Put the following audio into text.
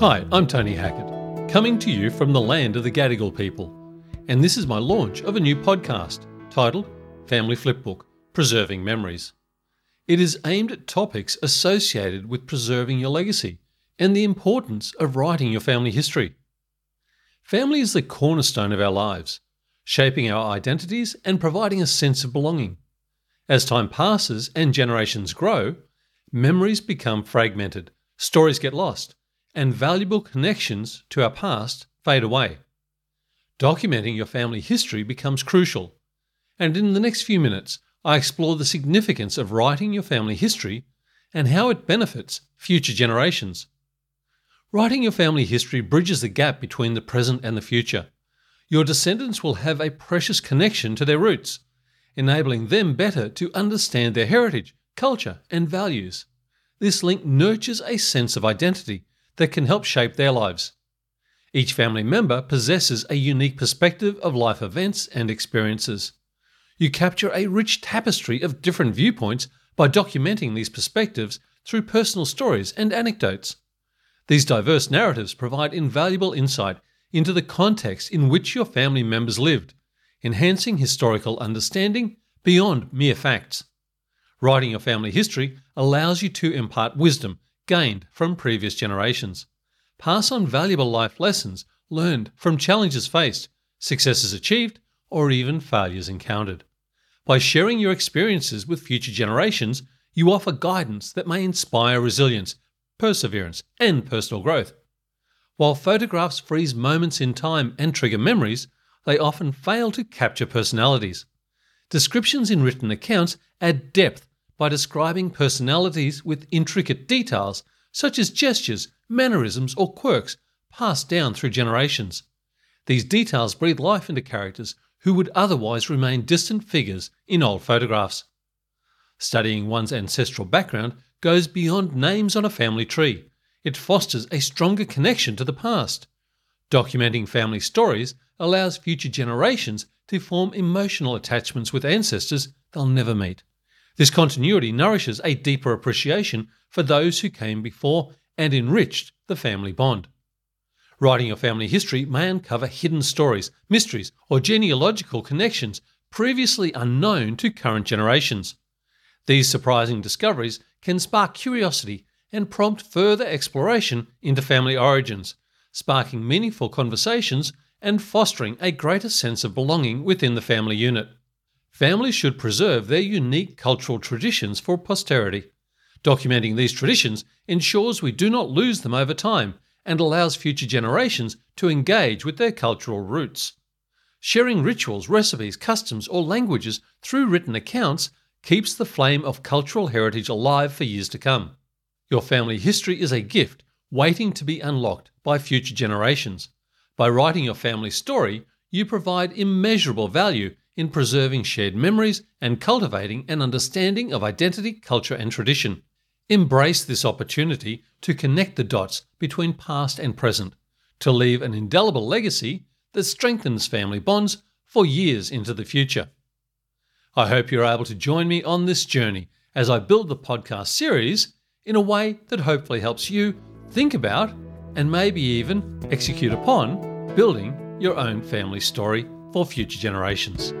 Hi, I'm Tony Hackett, coming to you from the land of the Gadigal people, and this is my launch of a new podcast titled Family Flipbook Preserving Memories. It is aimed at topics associated with preserving your legacy and the importance of writing your family history. Family is the cornerstone of our lives, shaping our identities and providing a sense of belonging. As time passes and generations grow, memories become fragmented, stories get lost, and valuable connections to our past fade away. Documenting your family history becomes crucial, and in the next few minutes, I explore the significance of writing your family history and how it benefits future generations. Writing your family history bridges the gap between the present and the future. Your descendants will have a precious connection to their roots, enabling them better to understand their heritage, culture, and values. This link nurtures a sense of identity that can help shape their lives. Each family member possesses a unique perspective of life events and experiences. You capture a rich tapestry of different viewpoints by documenting these perspectives through personal stories and anecdotes. These diverse narratives provide invaluable insight into the context in which your family members lived, enhancing historical understanding beyond mere facts. Writing your family history allows you to impart wisdom gained from previous generations. Pass on valuable life lessons learned from challenges faced, successes achieved, or even failures encountered. By sharing your experiences with future generations, you offer guidance that may inspire resilience, perseverance, and personal growth. While photographs freeze moments in time and trigger memories, they often fail to capture personalities. Descriptions in written accounts add depth by describing personalities with intricate details, such as gestures, mannerisms, or quirks passed down through generations. These details breathe life into characters who would otherwise remain distant figures in old photographs. Studying one's ancestral background goes beyond names on a family tree. It fosters a stronger connection to the past. Documenting family stories allows future generations to form emotional attachments with ancestors they'll never meet. This continuity nourishes a deeper appreciation for those who came before and enriched the family bond. Writing your family history may uncover hidden stories, mysteries, or genealogical connections previously unknown to current generations. These surprising discoveries can spark curiosity and prompt further exploration into family origins, sparking meaningful conversations and fostering a greater sense of belonging within the family unit. Families should preserve their unique cultural traditions for posterity. Documenting these traditions ensures we do not lose them over time and allows future generations to engage with their cultural roots. Sharing rituals, recipes, customs, or languages through written accounts keeps the flame of cultural heritage alive for years to come. Your family history is a gift waiting to be unlocked by future generations. By writing your family story, you provide immeasurable value in preserving shared memories and cultivating an understanding of identity, culture, and tradition. Embrace this opportunity to connect the dots between past and present, to leave an indelible legacy that strengthens family bonds for years into the future. I hope you're able to join me on this journey as I build the podcast series in a way that hopefully helps you think about and maybe even execute upon building your own family story for future generations.